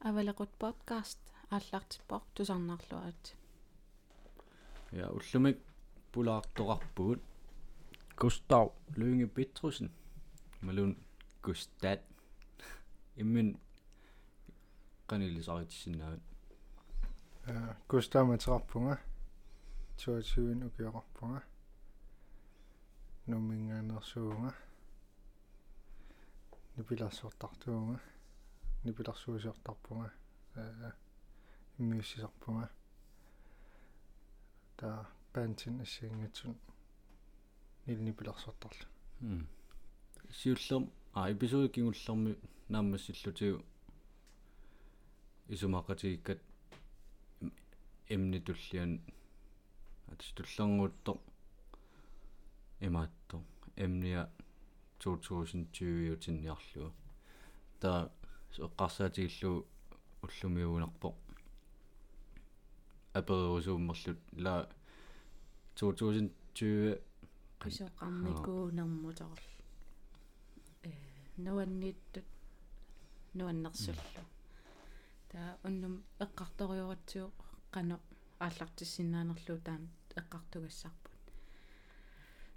авалеқут подкаст ааллартиппор тусарнарлуарат Ja ullumik pulaartoqarpugut Gustav Lønge Petrusen malun Gustad immin qanilisaritissinnaat Ja Gustav matrappunga 22 ukiorarpunga numminganersuunga nipilarsuortartuunga nipilarsuusiortarpunga аа иммиуссисарпунга таа паантин ассиингатсун нилнипиларсортарлу сиуллерм а эпизоди кингуллерми нааммассиллутигу исумақатигиккат эмни туллиан атс туллернуутто имаатто эмниа 2020 ютинниарлуга таа соққарсаатигиллу уллумиугунарпо аперерусууммерлут ла 2020 qisоқарникуунэрмутарл э нуанниттут нуаннерсуллу таа уннум эққарториоратсуоқ қано ааллартиссиннаанерлуу таам эққартугассарпут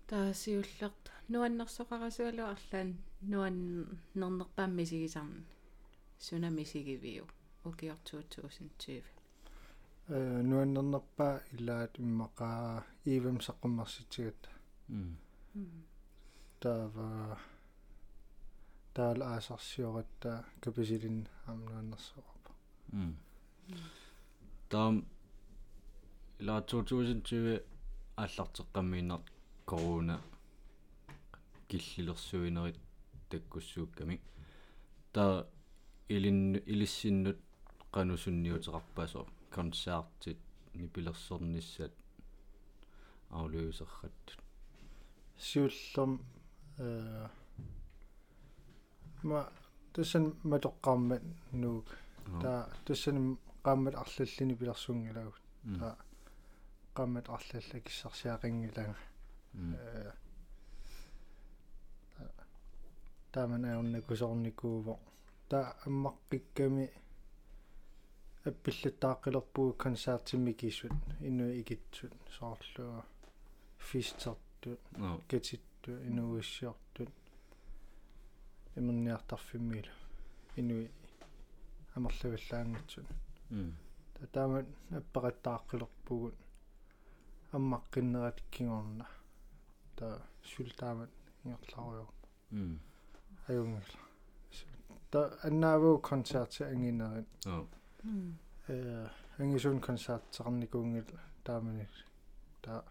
таа сиуллерт нуаннерсоқарасуалу арлаан нуаннернерпаамми сигисарни укиор 2020 э нуаннернерпаа илаат иммақаа ивэм саққуммарситигат таава таал аасарсиоратта капасилин амнуаннерсоқарпа таам ила 2020 ааллартеққаммииннар корона киллилерсуинерит таккуссуукками та илин илиссиннут qanussunniuteqarpaso концертит нипилерсорниссат аулуусерраттут сиуллерм э ма тассан матоққармат нуук таа тассаним qaammat арлаллини пилерсунгилагут таа qaammat арлалла киссарсиақингилага э тааман аерна кусорникууво таа аммаққикками аппиллаттааққилерпугу концертимми кисут инуи игитсут соорлуа фистертут катитту инуиссиортут имерниартарфиммилу инуи амерлавиллаангатсут та таамат аппақаттааққилерпугут аммаққиннерат кигорна та султаамат ингерларуйо аюнгила та аннаавуу концерти ангинерит э ангисун концертсеқарникуунгил таамани та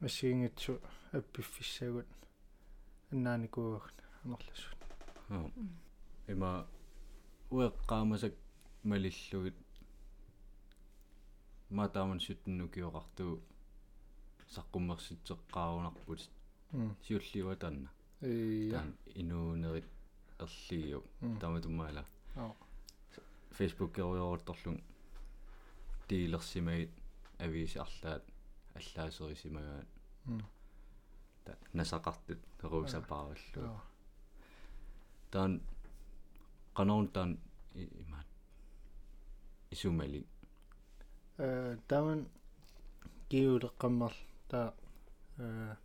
массигингитсу аппиффиссагут аннааникуугагт анерлассут има уэққаамасак малиллугит матааман суттнукиоқартуу саққуммерситсеққарунарпут сиуллиуа таанна ия инуунерит ерлигиу таматумаала Facebook геруйоорторлун диилерсимагит ависи арлаат аллаасерисимагаат та насақартут перуусапаараллу таан канаун таан имаат исумали э тааман киулеққаммар таа э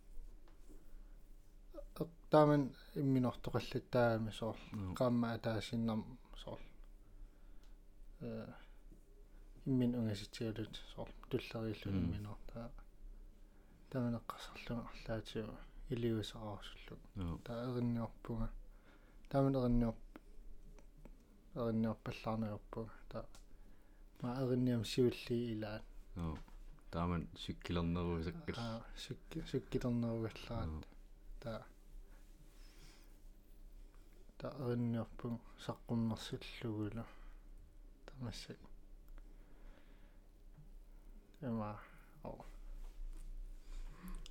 тааман имминортоқаллаттаами соор qaamma атаасиннам соор э иммин унгаситигалут соор туллериллу имминор таа тааманеққарсарлуга арлаатиу илиусараарсуллу таа эринниорпунга тааман эринниор эринниорпаллаарнерпунга таа ма эринниам сиулли илаат тааман сиккилернерусаккал аа сикки сиккилернеругаллаат таа та эринниорпун саққуннэрсиллугула тамассак эма оо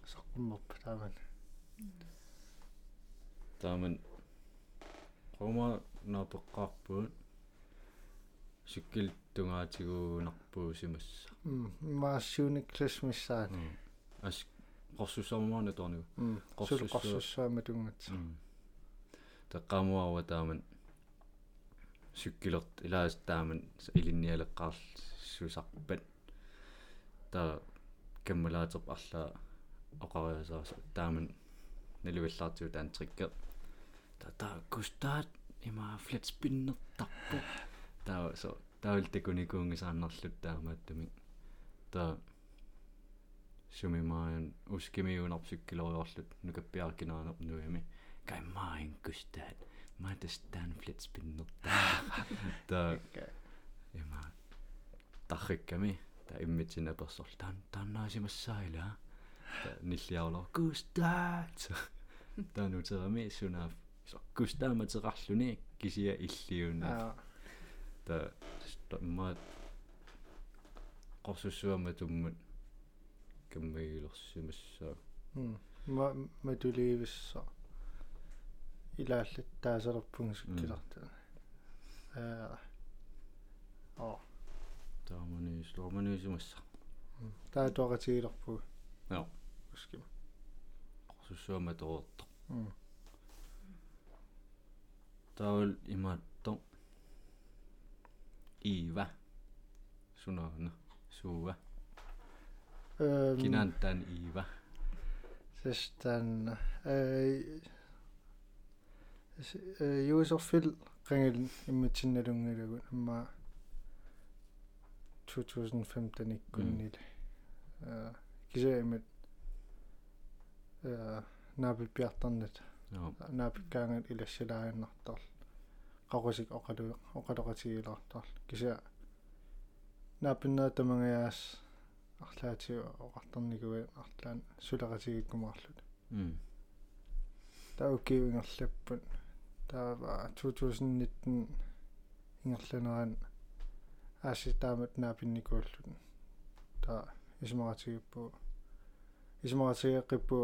саққуннерп тааман. Тааман. Рома напеққарпуут сиккил тунгаатигуунарпуусимасса maassууник классмиссаат ас qorsussormaana tornigu qorsus qorsussаама тунгат таққамуарва тааман сykkilerт илаастааман илинниалеққарл сусарпат таа каммалаатерп арлаа оқариасааса тааман налуиллаартиу таан триккер та та кустаат има флет спиннертарпо таа со таул такуникуунгисааннарлут таамааттами таа сумимаан ускимиунарпсуккилориорлут нукаппиаркинаанер нуями каймаин кустаат матастан флет спиннертаа таа има таррикками та иммитсина персорл таан тааннаасимассаила ниллиаулоо кустаат таанутерами сунаав кустааматерарлуни кисия иллиуна та ма qorsussuama tummat каммагилерсимассаа ма матулиивисса илааллат таасалерпунг суккиларта аа оо таамани сторманисимасса таа туақатигилерпуг яа. Ускима qorsussuama торерто м таул имаатто ива. Сунаана. Суува. Эм. Кинаантаан ива. Sistan э э юусерфил qangil имматсинналунгилагун амма 2015 иккуннил э кисаимат э наби пиартарнат яа. Наапиккаангат илассалаарианнартарл qaqusik oqalu oqaloqatigilaartarl kisa naapinnaa tamangayas арлаатиу оqartarniguи арлаан сулеqatigikkumaarlut м тауккиуингерлаппут таава 2019 ингерланеран ааситаамат наапинникууллут таа исмаратигиппу исмаратигеққиппу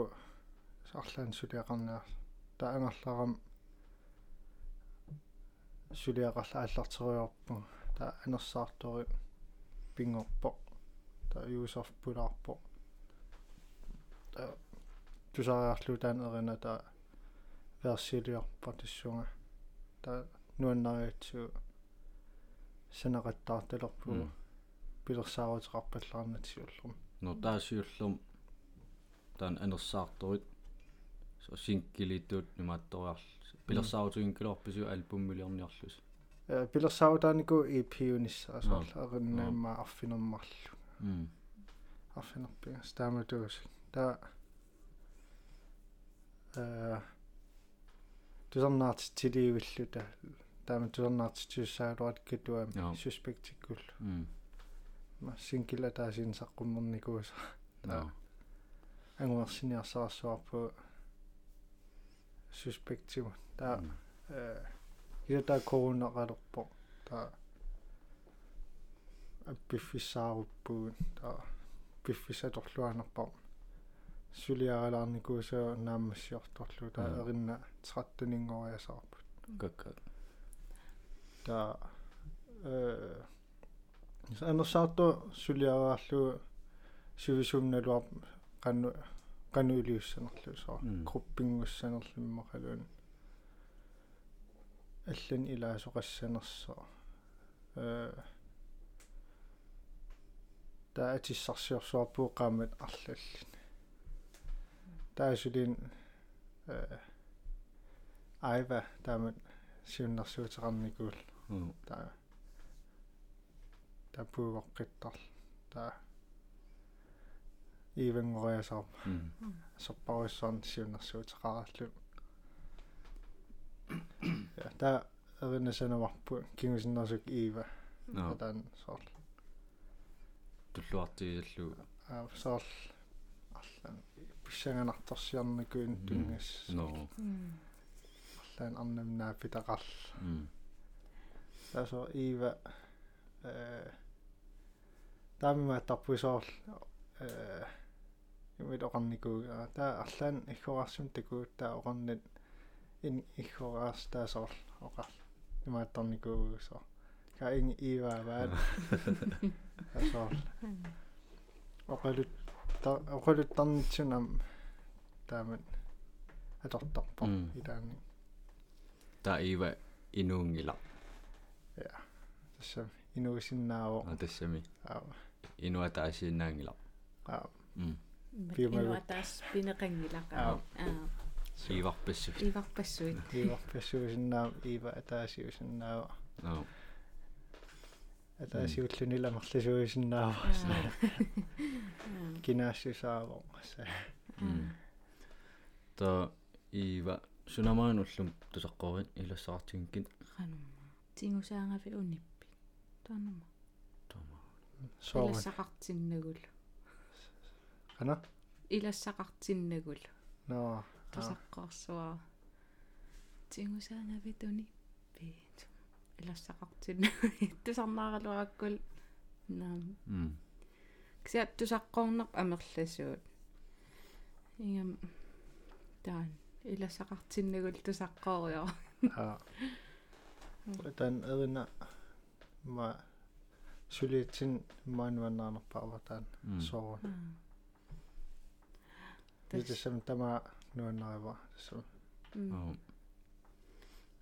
арлаан сулиақарнаа таа ангерларам сулиақарла аллартериорпу таа анерсаартори пингорпо таа юусерф пулаарпо таа тусариарлу таан ерина таа версилиорпа тассунга таа нуаннариатсуу санақаттаарталерпу пилерсааруутеқарпаллаарнатсиуллерм но таасиуллум таан анерсаарторит со синккилитуут имаатториарл пилерсаарутугинкилорпису альбуммилиорниарлус э пилерсаутаанику EP-унissaасаарла ериннаамма арфинермарлу м арфинерпига стааматуусик таа э тусарнаарт тиливиллута таама тусарнаарт тиуссааруат китуами Joo. суспектиккуллу м ма синкила таасин саққуммерникууса яа. Ангуарсиниарсарсуарпу суспектиму таа э ита коронақалерпо таа аппиффиссааруппугут таа пиффисаторлуанерпар сулиаралаарникуусаа наамассиорторлу таа Mm. эринна 13-нингориасаарпут какка таа э анерсаарту сулиараарлу сивисумналуар канну кануилиуссанерлусаа Mm. группингуссанерлиммақалуун аллан илаасоқассанерсаа э таа атиссарсиорсуарпуу qaamат арлаллин. Таасулин э айва таамат сиуннэрсуутеқарникуул таа тапуувоққиттарл таа ивенгориасаар м сорпаруссаарн сиуннэрсуутеқараллу я таа эринасанаварпу кингусиннерсук ива таан соор туллуартигиллу аа соор арлан писсанганарторсиарникуин тунгас но арлаан арнамнаа питақарл м таасо ива э таамима тарпусоор э юмит оқарникуу таа арлаан иггораарсум такуу таа оқарнат ин иггораарс таасоор оқар имааттарникуугусоо ка ин ива ваат таасоор оқалут та оқалуттарнитсунам таамат атортарпо Mm. Илаани та ива инуунгила тассам инуусиннаавоо а тассами аа инуа таасииннаангила аа м Пиумагут. инуа таас пинеқангилаqa Аа. аа сиварпассу иварпассуит иварпассуусиннаам ива атаасиусиннаава аа атаасиуллунила марласуусиннаава кинаассусаавоо са м та ива сунамаан уллум тусаққорит илассаартингкит qanumma tingusaangavi unippi taanuma тома соорат илассақартиннагул ана илассақартиннагул ноо. Тусаққорсуа tingusaangavi unippi илассақартинна тусарнааралуараккул наам м ксиат тусаққорнерп амерласуут ингам таан илассақартиннагул тусаққорио аа тан эрина ма сулиитсин маануаннаарнерпаава таан м соорат тас тисам тама нуаннарива тассам аа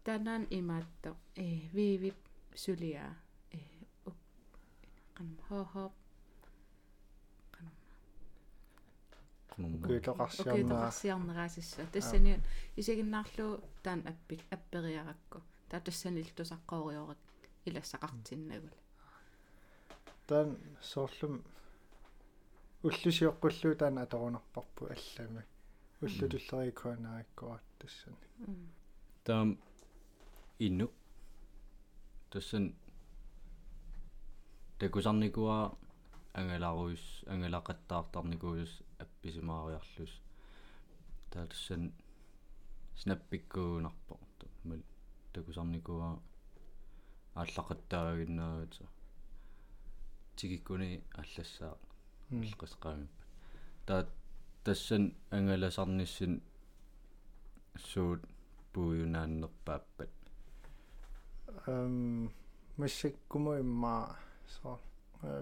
танан имаатто э вивип сулиа э ук qanum хоохоп кунумма куилоқарсиарнаа окейтоқарсиарнераасисса тассани исигиннаарлу таан аппит аппериаракку. Таа тассани илтусаққоориорат илассақартиннагул таан соорлум уллусиоққуллуу таан аторунарпарпу аллами уллутуллерикуанаариккуат тассани таам инну тассан такусарникуа ангаларуис ангалақаттаартарникуус апписимаариарлус таа тассан снаппиккуунарпо мал такусарникуа ааллақаттаагиннаагата тигиккуни аллассаа алқасqaamippa таа тассан ангаласарниссин суут пууюнааннерпааппат эм массаккума имма со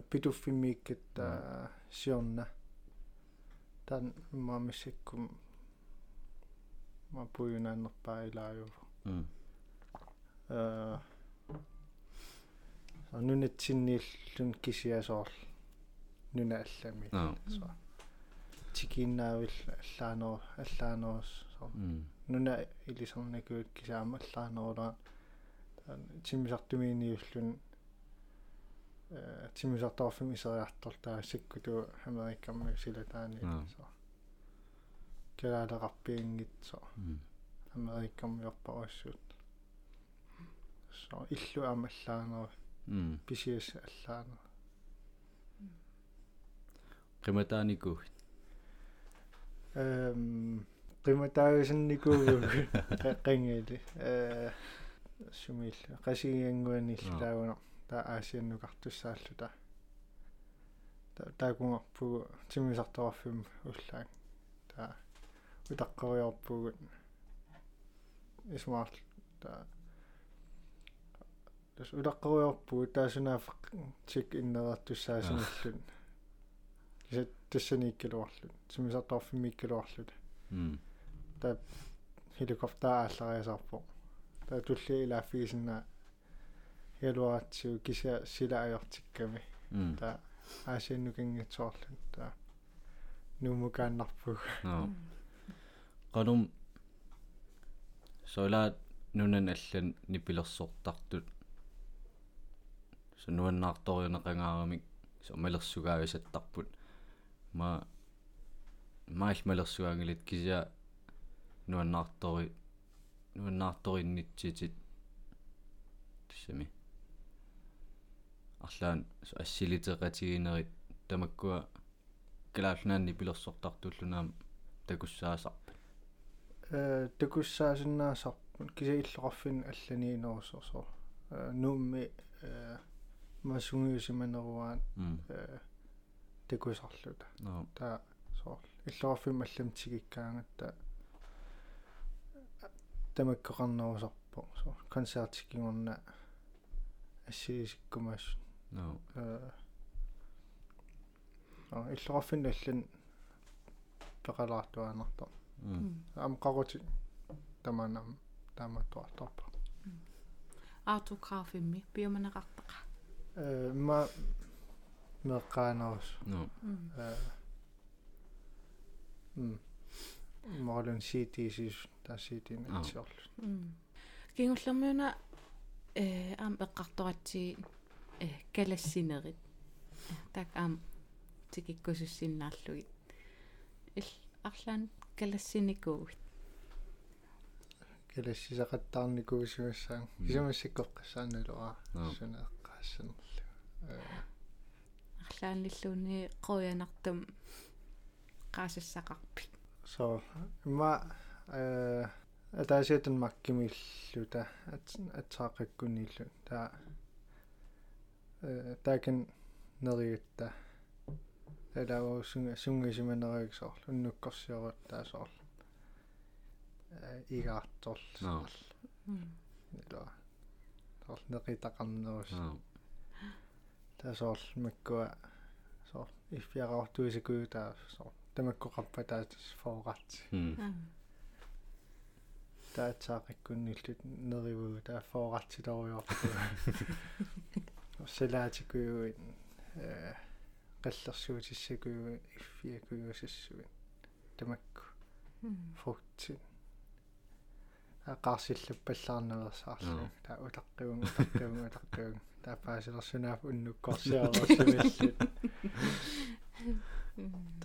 питуффиммииккат сиорна тан имма массаккум ма пуюнааннерпаа илаaju м э нунатсиннииллун кисиасоор нуна аллами аа со тикиннаавил аллааноо аллааноос со м нуна илисерникуут кисаама аллааноола таан тимисартумииниуллун э тимисартаарфим исериартор таа сиккуту америккамми силатаани Аа. со. Калаалеқарпиингит со. М америккаммиорпаруссуут со иллу амаллаанера м писиас аллаанера qimataaniku эм приматаагасинникуугу қангили э сумил қасигиангуаниллаагуна таа аасианнукартуссааллута та таакунгорпугу тимисарторфим уллаак таа утаққариорпугут исмаарт таа тас утаққариорпугу таасунааф тик иннерартуссаасиниллун кисат тассанииккалуарлут тимисарторфимиккалуарлут м та helikopter ааллариасарпо та тулли илааффигисинна ялуаатсиу кися сила аёртикками м та аасианнукингитсоорлун та нумукааннарпуг аа qanum solat nunan allan nipilерсортартут sunuannaartoriuneqangaaramik somalersugaavисаттарпут ма маал малерсугаангилит кися нуаннаартори нуаннаарториннитситит тссами арлаан ассилитеқатигинерит тамаккуа калаалнаанни пилерсортартуллунаам такуссаасарпа э такуссаасиннаасарпут кися иллоқарфин алланиинерусерсо э нуумми э масунгиусиманеруаат э такусарлута наа та соор иллоқарфим аллам тигиккаангатта. Тамаккоқарнерусарпо со концертиккингорна ассиисиккумаас наа э а иллоқарфин аллан пеқалаартуанерто м ам қарути таманам тааматтуарторпа аартуграфимми пиуманеқартаqa э ма меққаанерус no э м моралун ситисис тасситин атсиорлу кингуллэрмуна э аам эққарторатсии э калассинерит так аам тикиккусуссиннаарлугит ил арлаан калассиникуугит калассисақаттаарникуусуассаан исумассиккоққассааналуа Аа. сунеэққаассанерлу э. Арлааниллууни қоянартум qaasissaqarpit so ма э атаасиатан маккимиллута атсааққаккуниллу таа э таакин нериутта талаавусунга сунгасиманериуксоор уннуккорсиорут таасоор э игаартор no нила тор неқитақарнерус no таасоор маккуа соор иффиараортуисакуу таа соор тамаккоқарпа таатас фоорат mm таатсаақиккунниллут неривуу таа фоорартилориорпу селаатикуйуит э қаллерсуутиссакуйу иффиакуйусассуит тамакку фруктин ақарсиллаппаллаарнерсаарлу таа утаққивун утаққивун утаққивун таа паасилерсунаап уннуккорсиароссавиллут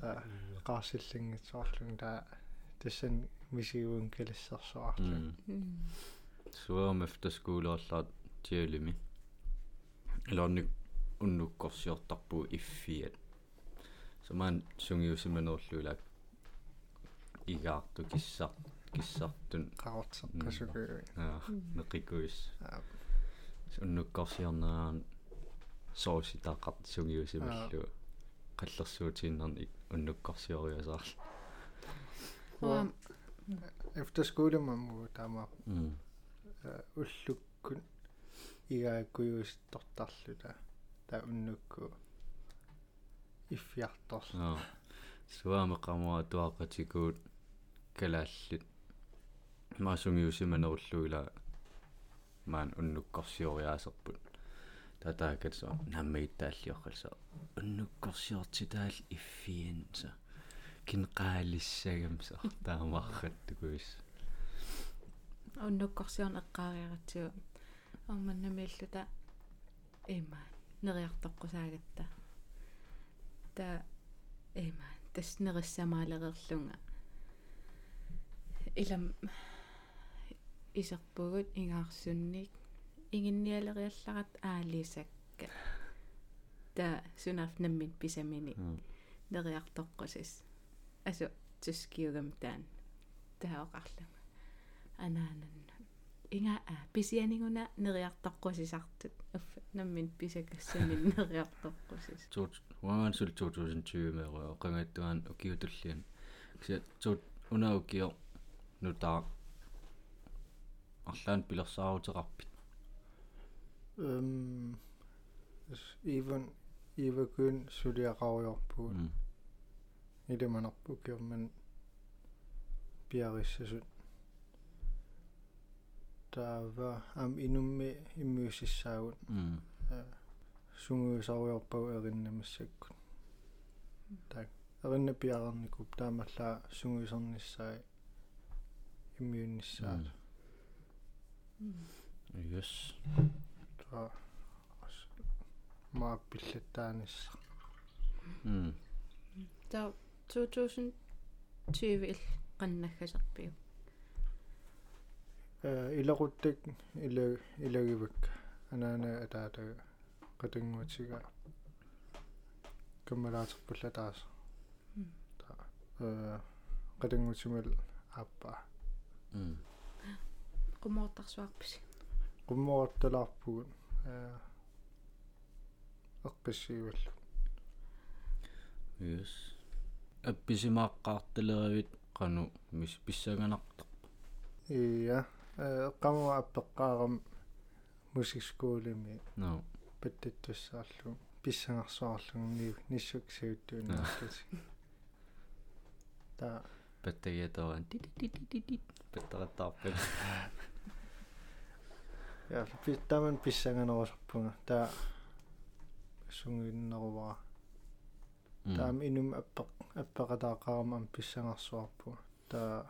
таа қарсиллангитсоорлун таа тассан мисигуун калассерсоарлу mm суам efterskoleollaat tialimi илорник уннуккорсиортарпуу иффиат самаан сунгиусиманерлуулак игаарту киссар киссартун қарортсеққасукуи аа неқикуис Аа. уннуккорсиорнераан сооситаақарт сунгиусималлу қаллерсуутииннарни уннуккорсиориасаарл уам efterskolemammu таама м уллуккун игааккуйуистортарлута таа уннукку иффиарторс аа суаме qamua tuaqatikuut kalaallit маасунгиусиманерлуула маан уннуккорсиориаасерпут татаакат со наммаиттааллиоққалса уннуккорсиортитаал иффиенса кинqaалиссагамса таамаарраттукуис уннуккорсиорн эққаариаратсуа орманнамииллута има нериартоққусаагатта та. Има таснериссамаалерерлунга илам исерпугут ингаарсунник ингинниалериалларат аалисакка та сунаф наммин писамини. Нериартоққусис асу тускиугам таан таоқарлама анаананна инга а писианигуна нериартоққусисартут аффа наммин писакассамин нериартоққусис тут уаансул 2020 меро qangaattuaan ukiutullian кися тут унаукио нутаа. Арлаан пилерсаарутеқарпит эм even ивакун сулиақаруйорпугут м илиманерпу киорман пиариссасут таава ам инумми иммиусиссаагут м сунгуусаруйорпагу эриннамассаккут так эринна пиарерникуп таамаллаа сунгуисерниссаа иммиунниссаат yes таа маа пиллаттаанисса м та 2020 ил qannaggasarpiu э илакуттак ила илагивак анаана атаата qatangуутига каммалаатерпулла тааса та э qatangуутимал ааппа м qumortarsuarpisi qummorattalaarpugut э эққиссииваллу yes апписимааққаарталеравит qaну мис писсаганартар. Ия эққамуа аппеққаарам мусикскуулими no писсангарсуарлугу ни ниссук сиуттууннаарлути та. Паттагиатаан титититит паттараттаарпат я питтаман писсанганерусарпунга. Та. Сунгиннерувара. Таам инум аппеқ аппеқатаақарама ам писсангарсуарпу таа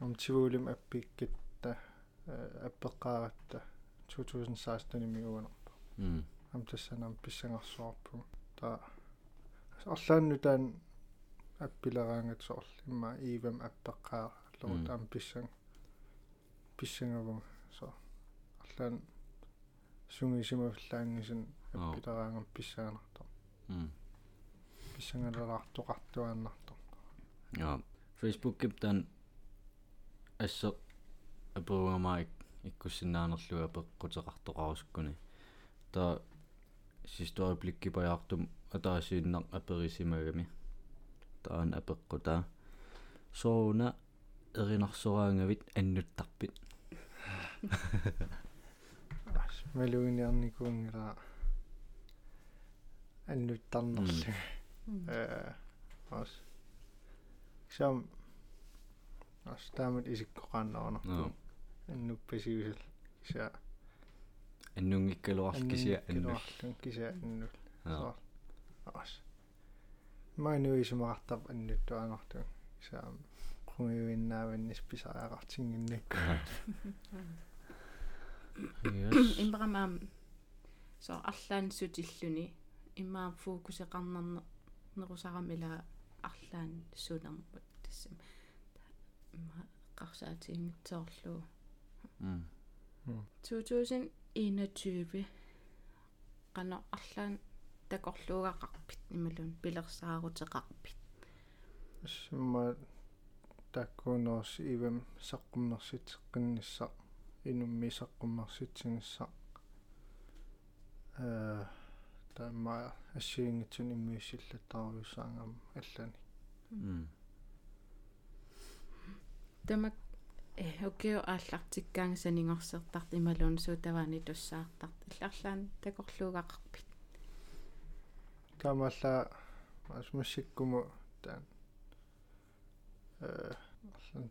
ам тивуулим аппиккитта аппеққааратта 2016 ними уанерпа Mm. ам тассанам писсангарсуарпу таа орлаанну таан аппилераангат сорл имма ивам аппеққаа лоо Mm. таам писсан писсангаву со орлаан сунгисимавлаангисин аппилераангам писсаанартар Mm. писсангалераартоқартуааннартар Ja, Facebook киптан ассо апугамаик иккуссиннаанерлуга пеққутеқартоқарускуни та систорибlikki паjaartum атаасииннақ аперисимагами таан апеққута соуна эринарсораангавит аннуттарпит. Мелуиниарникуунгила аннуттарнерлу э ас сам ас таамат исиккоқааннерна наа аннуппасиусал кися аннунгиккалуарл кися аннул. кися аннул. Аа ас майнуисумартап аннуттуанарту кисаам кунгиуиннааваннис писариақартингиннакку yes имбарамаам со арлаан сутиллүни иммаа фокусеқарнарне нерусарамила арлаан сунермут тассам имма қарсаатингитсоорлуу mm 2021 qano арлаан такорлуугақарпит ималун пилерсаарутеқарпит сумма таккуунерс ивам саққуммерситеққиннисса инумми саққуммерситсинисса э тамма ассиингитсун иммиуссиллаттаруйуссаангам аллани mm тамак э окео ааллартиккаангасанингорсертарт ималун суутаваани туссаартарт илларлаан такорлуугақарпит тамалла асмассиккуму таан э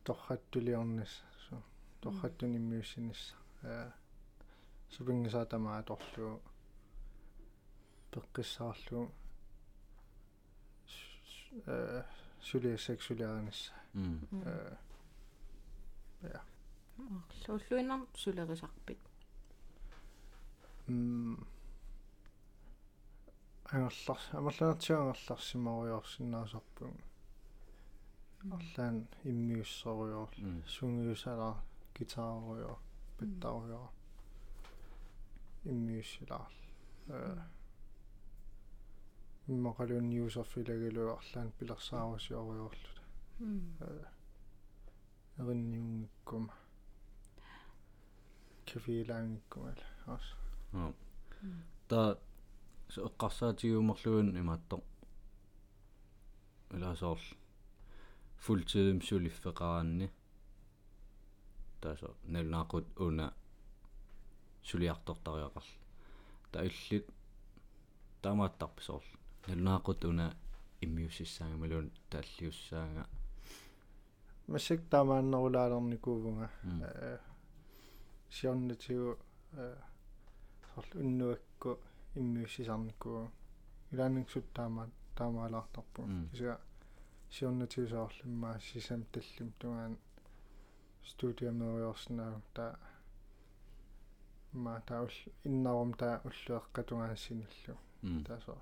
торхаттулиорнис су торхаттун иммиуссинисса э супингисаа тамаа торлуу пеққиссаарлуу э сулиассаксулиарнисса mm. Э лууллуинар сулерисарпит м ангерларс амерлаатсиангерларсимаруйорсинаасарпун орлаан иммиуссоруйор сунгиусалаа гитааруйор паттаруйор иммиуссилаар э. Иммақалун юусерфилагалу орлаан пилерсаарусиоруйорлут эринниунгиккума кафилаангиккумал ас аа та so эққарсаатигуумерлугун имаатто илаасоорл фултидим сулиффеқараанни таасо налнаақут уна сулиартортариақарл та иллит таамааттарписоорл налнаақут уна иммиуссаангамалун тааллиуссаага масик таамааннерулаалерникуувнга Mm. э сионнатигу э сорл уннуакку иммиуссисарниккуу илаанингсут таамаа таамаалаартарпу Mm. кися сионнатигусаарлиммаа сисам таллим тугаан студиамериорснаа та ма таул иннарум таа уллуэккатугаассиниллу mm таасо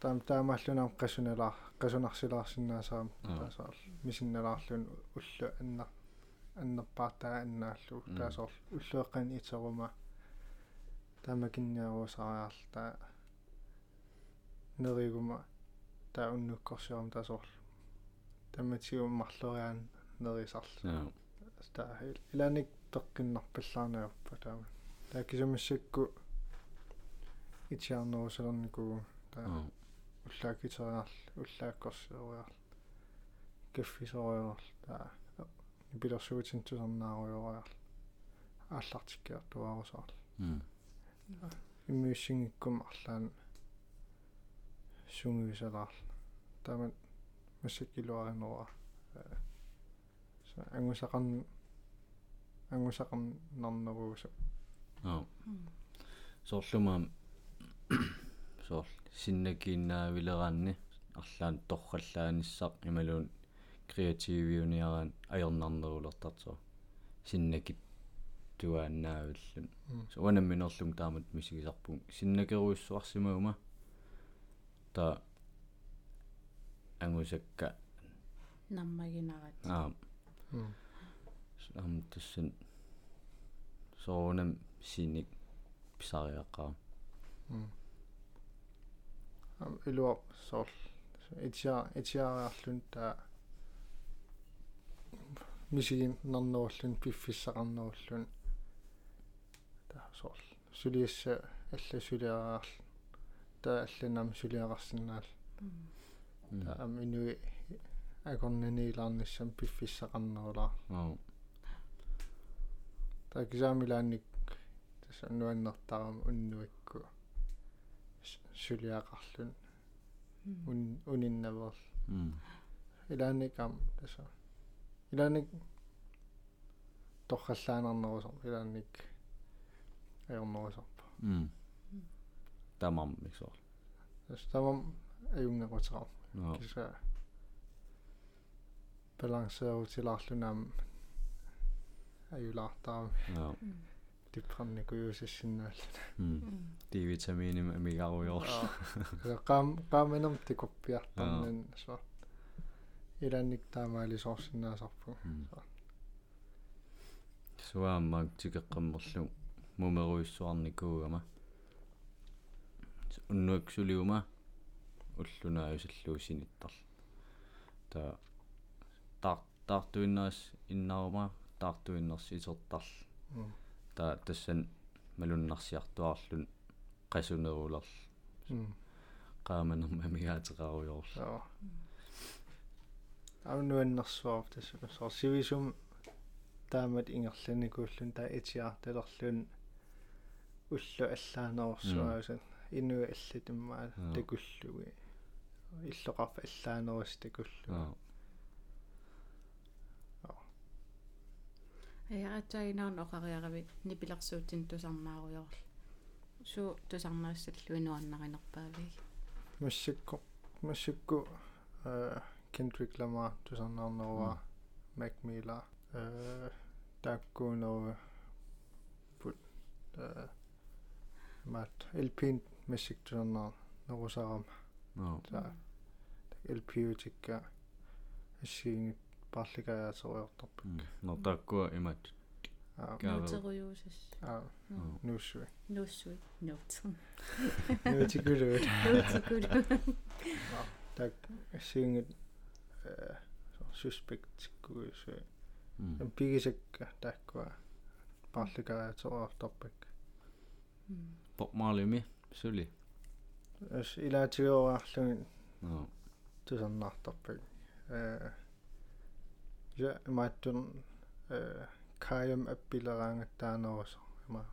таам таамааллунаа qassunalaa qassunarsilaarsinnaasaaram Аа. таасоор мисинналаарлун уллу анна. Аннерпаартаа аннааллу Мм. таасоор уллуэккан итерума таамакинниаруусариарл таа неригума таа уннуккорсиорум таасоор тамматигум марлориаан нерисарл аа таа иланик тоққиннарпаллаарниарпа таама. Таа кисамассакку итиарнерусалерникуу таа аа уллаакитериарл уллааккорсиориарл каффисориарл таа пилерсуутинтусарнааруйориарл ааллартиккиартуарусаарл mm. Иммиуссингиккум арлаан сунгуисалаарл таамат массаккилуаринераа са ангусақарн ангусақарнарнерууса аа соорлумаам soorl sinnakiinnaavилераанни арлаан торраллааниссақ ималуун креативиуниарaan ajornarnerulortartoo sinнакит туааннаавиллун so уанамминерлум таамат мисигисарпун. Синнакеруйссуарсимаума. Та ангусакка. Наммагинарат аа. М ам тассан соонам синик писариаққаа м ам илуа сорл итиа итиариарлун таа мисигин нернеруллун пиффиссақарнеруллун таа сорл сулиасса алла сулиараарл таа алланам сулиарарсинаал таа ам инуи акорнанилаарниссам пиффиссақарнерулаа аа таа кисаамилаанник тасса нуаннертарам уннуикку сулиақарлун ун униннаверл м илааникам тасса илааник торхаллаанарнерусар илааник аёрнерусарпа м тамам мисоор тасса тамам аюнгеқутерам аа киса балансеерутилаарлунаам аюлаартарам аа типпарникуйусассиннааллуна м ди-витаминим амигаруйорл qaam qaamanam tikuppiartarnan so taamaali soorsinnaasarpu суааммаак тикеққаммерлу мумеруиссуарникуугама уннуаксулиума уллунааюсаллуусиниттарл та тар тартуиннаас иннарума тартуиннерс итертарл та тассан малуннарсиартуарлун qasунерулерл м qaamannерма амигаатеқаруйорл so авнуаннэрсуарп тассула соор сивисум таамат ингерланикууллун таа итиарталерлун уллу аллаанерсуаасат инуи аллатиммаа Аа. такуллуги иллоқарфа аллаанерус такуллу аа аяратсаагинаун оқариарави нипилерсуутин тусарнааруйорл суу тусарнаассаллуинуаннаринерпаавиг массакку массакку э Kendrick Lamar тусарнаарнеруа Mac Miller э таккуунеру пут э мат элпин массак тусарнаар нерусарам аа та элпиутикка ассигингит парликаяатеруйорторпу нортааккуа имат. Нутеруйуусас аа нуссуи нуссуи нуутер нуутикулуут нуутикулу так ассигингит э суспектиккуисуи м пигисакка тааккуа парликаяатеруйорторпак попмалими сули ас илаатигуаарлугин аа тусарнаартарпак э я мааттун э каям аппилераангаттаанерусо ама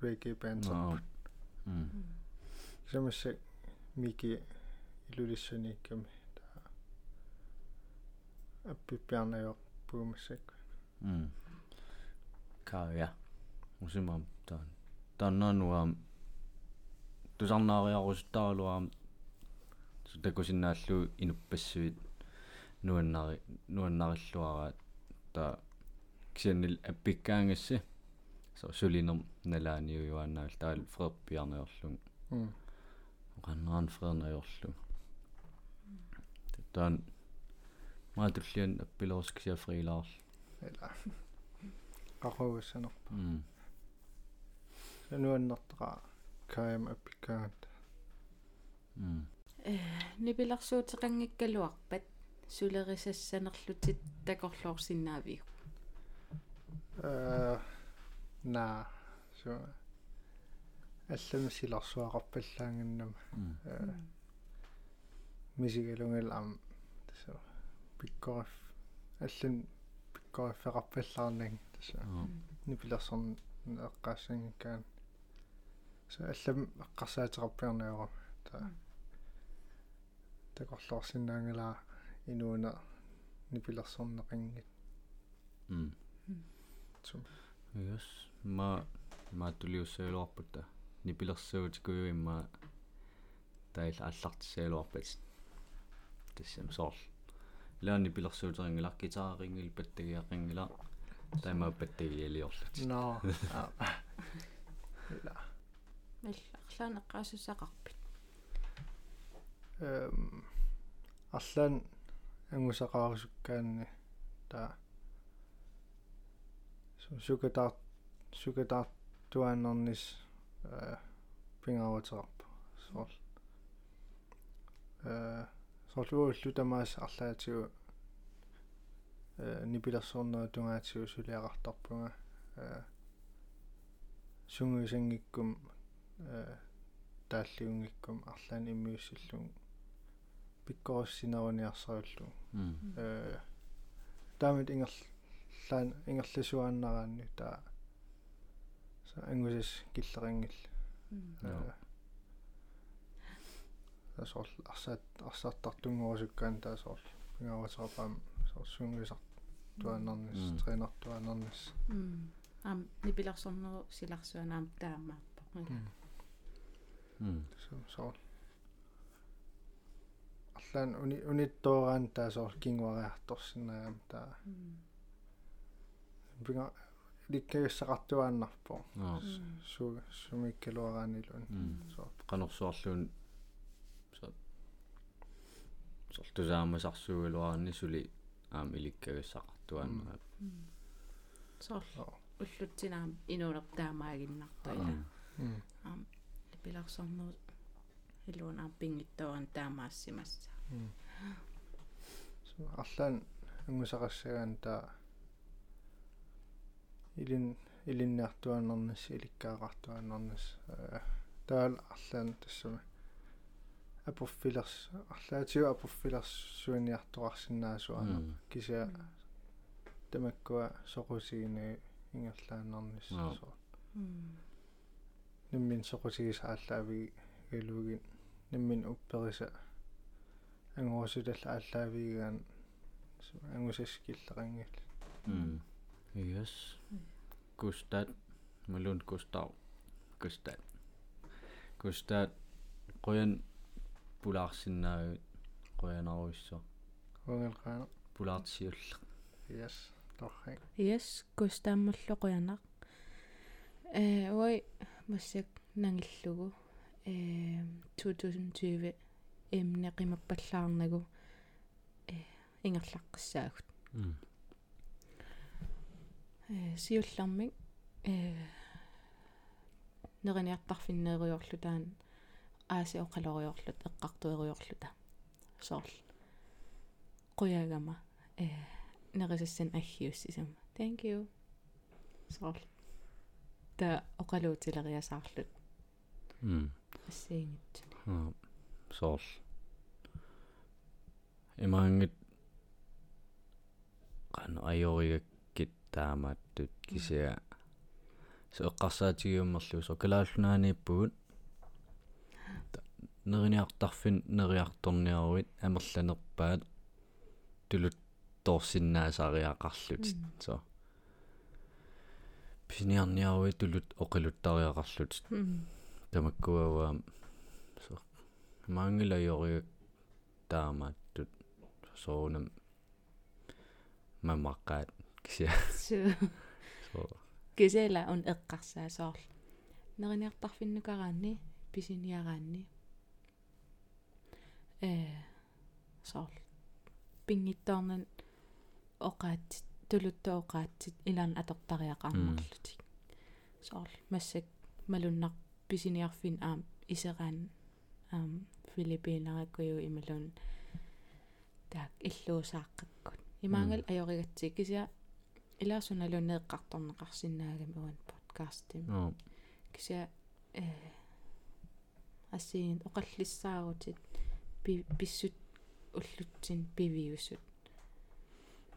reggae band аа м самассак мики илулиссаникками таа аппиппиарнаёр пуумассак м кая усимам таан тааннаануаам тусарнаариарусутааралуаам такусиннааллу инуппассуит нуаннари нуаннариллуараат та кисианнил аппиккаангасси со сулинер налааниуюааннаал таал фреерпиарнеорлун м qanneraan freernayorlu таан маатуллиан аппилерус кися фрилаарл эла qaqagussанер м сануаннертара каям аппиккаат м нипилерсуутеқангиккалуарпат сулерисассанерлутит такорлуорсинаавигу э на so аллам силарсуақарпаллаангannама м э мисигалунгал ам тасо пиккориф аллан пиккориффеқарпаллаарнаг тасо аа нипилерсорн эққаассангиккаан so аллам эққарсаатеқарпиарнаава та такорлуорсинаангалаа инууна нипилерсорнеқингит м сум yes ма маатулиуссаалуарпута нипилерсуутикуйуимма таил аллартиссаалуарпат тассам соорл лаани пилерсуутерингила гитаарингил паттагиақингила тайма паттагиалиорлут no ила мал арлаанеққаасуссақарпит эм арлаан ангусақарисуккаанни таа сукатаар сукатаар туааннернис э пингаватерарпа соор э соорлууллу тамаас арлаатигу э нипилерсуорнера тунгаатигу сулиақартарпунга э сунгуисангиккум э тааллиунгиккум арлаан иммиуссиллун пиккоруссинеруниарсаруллу э таамит ингерлаан ингерласуааннараанни таа са ангусас киллерингил э тасоор арсаат арсаартартунгорусуккаан таасоор пингаватерапаам соор сунгуисар туаннернис тренертуаннернис аам нипилерсорнеру силарсуанаам таамааппо м соор арлаан уни униттоогаан таасоор кингуариарторсинагаам таа пинга ликкагассақартуааннарпо аа су сумиккалуараанилун соор qanорсуарлуун со сортусаамасарсуугалуарни сули аам иликкагассақартуааннера соор уллутсинаам инуунер таамаагиннартуила м аам нипилерсорнеру илуун аам пингиттооран таамаассимасса арлаан ангусақассагаан таа илин илинниартуаннернис иликкаақартуаннернис таал арлаан тассама апуффилерс арлаатиу апуффилерс суиниарторарсинаасуана кися тамаккуа соқусигини ингерлааннернис Аа. соо nimmin soqusигис ааллаави галугин nimmin уппериса ангуусуталла ааллаавигаан ангусас киллеқангил м yes густат малун густав густат густат qoyan pulaarsinnaagut qoyanaruissо уангелqaana pulaartisiulla yes. Торхай yes. Кустааммаллоқуянақ э ой массак нангиллугу э 2020 эмне қимаппаллаарнагу э ингерлаққиссаагут м. Э сиуллармик. Э нерениартарфиннеериорлутаан аасиоқалориорлут эққартуериорлута соорл қуягама э нерисассан аггиуссисама thank you. Соорл та оқалуутилериасаарлут. М ассиингит аа соорл имаангит qan ajorigakкит таамааттут кисиа сеэққарсаатигиуммерлу сокалааллунаанииппугут нерiniartarfin neriartorniaruit амерланерпаат тулут торсиннаасариақарлут. Со. Писниарниаруи тулут оқилуттариақарлут тамаккуаваам со. Мангилайори таамааттут соонам мамаққаат кися су. Со. Кисела он эққарсаасоорл нерiniartarfinнукараанни писиниараанни э соорл. Пингиттоорнан оқаатит тулутта оқаатит илаан атортариақармарлутик. Соорл. Массак малуннар писиниарфин аам исераан аам филиппинараккую ималун. Таак иллуусааққаккут имаангал ajorigатсик кися илаасуналунеэққарторнеқарсинаагами уан подкастим оо кися э ассиин оқаллиссаарутит пи писсут уллутсин пивиусут.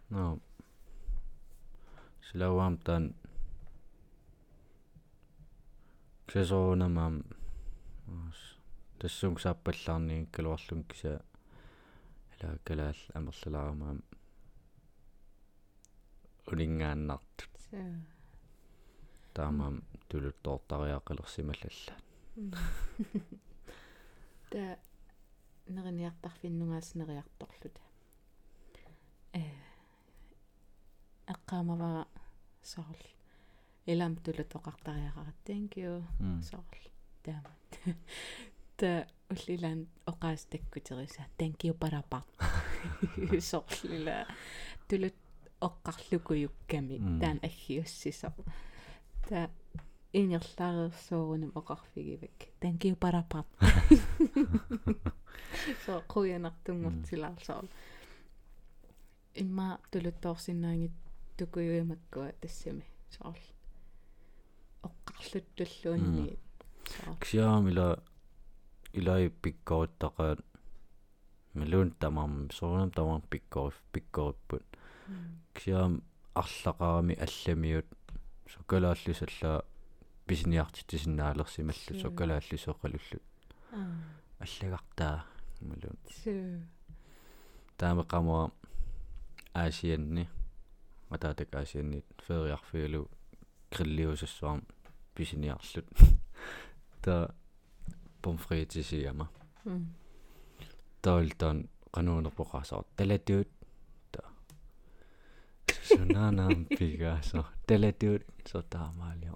No силауам таан ксесоонамаам аас тассуг сааппаллаарни калуарлун кися ила калаал амерлалаарамаам улингааннартут таамаам тулуттоортариақалерсималлалла та аариниартарфиннугааснериарторлута э аққаамавара сорл элам тулутоқартариақарат thank you. М сорл таамат та уллилаан оqaas таккутериса thank you парапар сорлила тулут оққарлукуюкками М. таан аггиуссисо та инерлаарерсуурунам оқарфигивак thank you парапар so quyanartunngortilaarsоо имма тулуттоорсинаангит тукуюимаккуа тассами сорл оққарлуттуллуунни сорл ксиаам ила илай пиккооттақаат малуун тамам соонам тамам пиккориф пиккориппут ксиаам арлақарами алламиут сокалааллисаллаа писиниарти тисиннаалерсималлу Сүү. сокалааллисоқалуллут аа. Аллагартаа малуун сүү. Таамеқамуа аасианни матаатак аасианнит фериарфиулу гриллиусассуарм писиниарлут та помфритисиама м таултан qanуунерпоқасаар талатуут та сунанаам пигаасо талатуут сотаамаалио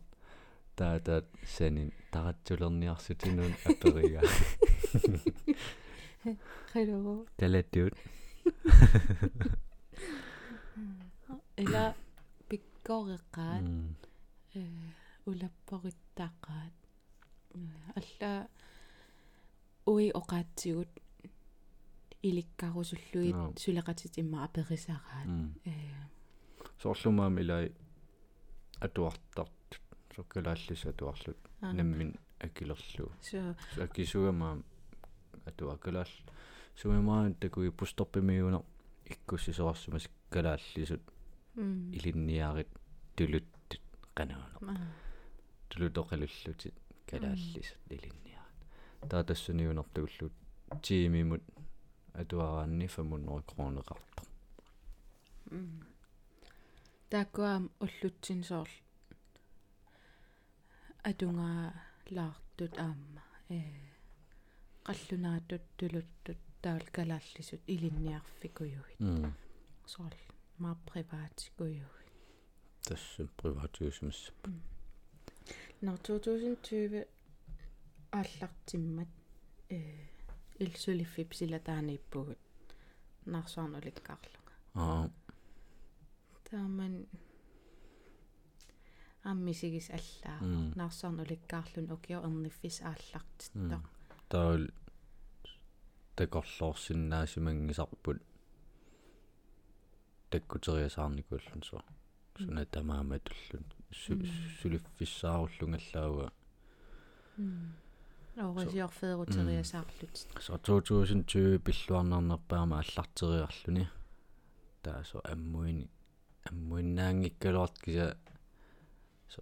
таатат санин таратсулерниарсутинуун аперига хэлоо талатуут эла пиккореққаат м, э улаппориттааққаат алла уи оқаатсигут иликкарусуллуит Наа. сулеқатит имма аперисараат м. э. Соорлумаам илай атуартарт соккалааллис атуарлут аа, наммин акилерлу so акисугамаам атуакалаал сугамаан такуи пусторпимиуна иккуссисоарсумас калааллисут. М илинниарит тулуттут канаана аа, тулутоқалуллутит калааллис илинниарит таатассуниунартугуллут тиимимут атуараанни 500 кроонеқарто м такуам уллутсин соор атунгаа лаартут аама э қаллунаатут тулуттут таал калааллисут илинниарфикуйугит м соор ма приваатикуйугит тасс но 2020 ааллартиммат э илсулиффип силатаанииппугут нарсаарнуликкаарлунга аа. Тааман аммисигис аллаа. Нарсаарнуликкаарлун укио ерниффис ааллартиттаа таул такорлоорсиннаасимангисарпут таккутериасаарникууллун со суна тамааматуллун сулиффиссааруllunгаллаауга орисиорфеерутериасаарлут so 2020 пиллуарнарнерпаама аллартериарлүни таасо аммуини аммуиннаангиккалуарт киса so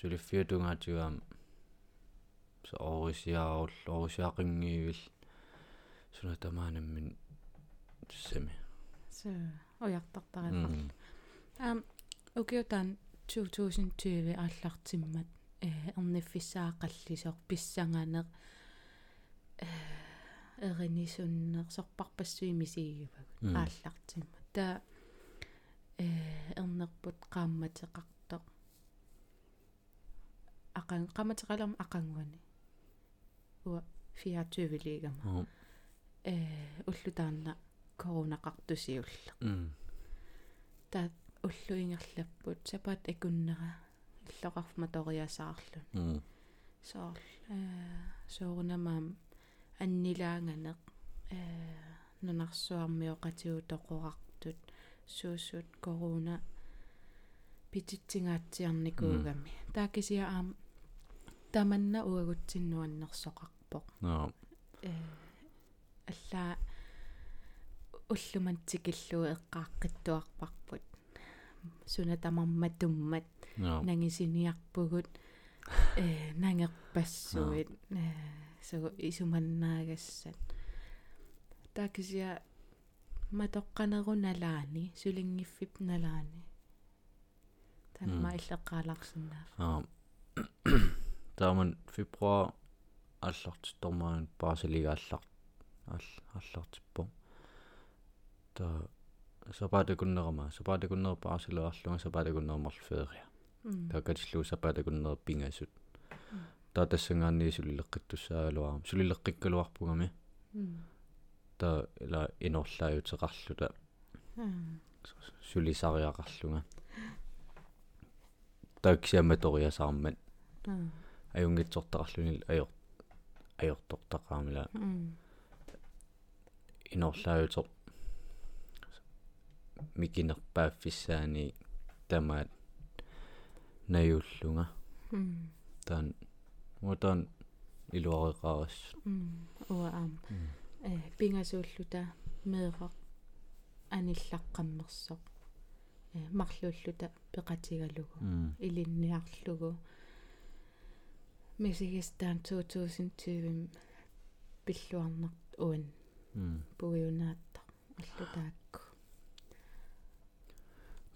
сулиффиутунгаатигуам so орисиаарул орисиақингиивил. Суна тамаанаммин сами så ояртартарифар ам укиутаан 2020 ааллартиммат э ерниффисаақаллисоор писсанганеқ э эринисуннерсорпарпассуимисигивагут Мм. ааллартимма та э эрнерпут qaammatеқарто ақан qaammatеқалерма ақангуани. Уа 24 лигама э уллутаанна коронақартусиулла м. Та уллуингерлаппут сапаат акуннера иллоқарфма ториасаарлу м соор э соорунамаам аннилаанганеқ э нунарсуармиоқатиутоқорартут суусут корона пититсингаатсиарникуугами таакисиа аам таманна уагутсиннуаннерсоқарпоқ э аллаа уллумантикиллуу эққааққиттуарпарпут аа нангисиниарпугут э нангерпассуит э су исуманнаагассат такисиа матоққанеруналаани сулингиффип налаани. Танма Мм. иллеққааларсинаа аа тааман фебруар аллартормаан паасалигааллар all allortippo ta sapatakunnerama sapatakunnerpa arsilearlunga sapatakunnermarl feeria taakatillu sapatakunner pingasut ta tassangaanni sulilleqqittussaaluarum sulilleqqikkaluarpugami ta ila inorlaayuteqarluta sulisariaqarlunga taakisiamatoriasarmat ajungitsortaqarluni ajor ajortortaqaamila inorlaayuteq mikinerpaaffissaani tamaat najulluga taan mutaan iluariqaaras уа аам э пингасууллута меэқақ аниллаққаммерсоқ э марлууллута пеқатигалугу. Илинниарлугу. Мисигистаан 2020 пиллуарнарт уан пуиунаатта аллутаакку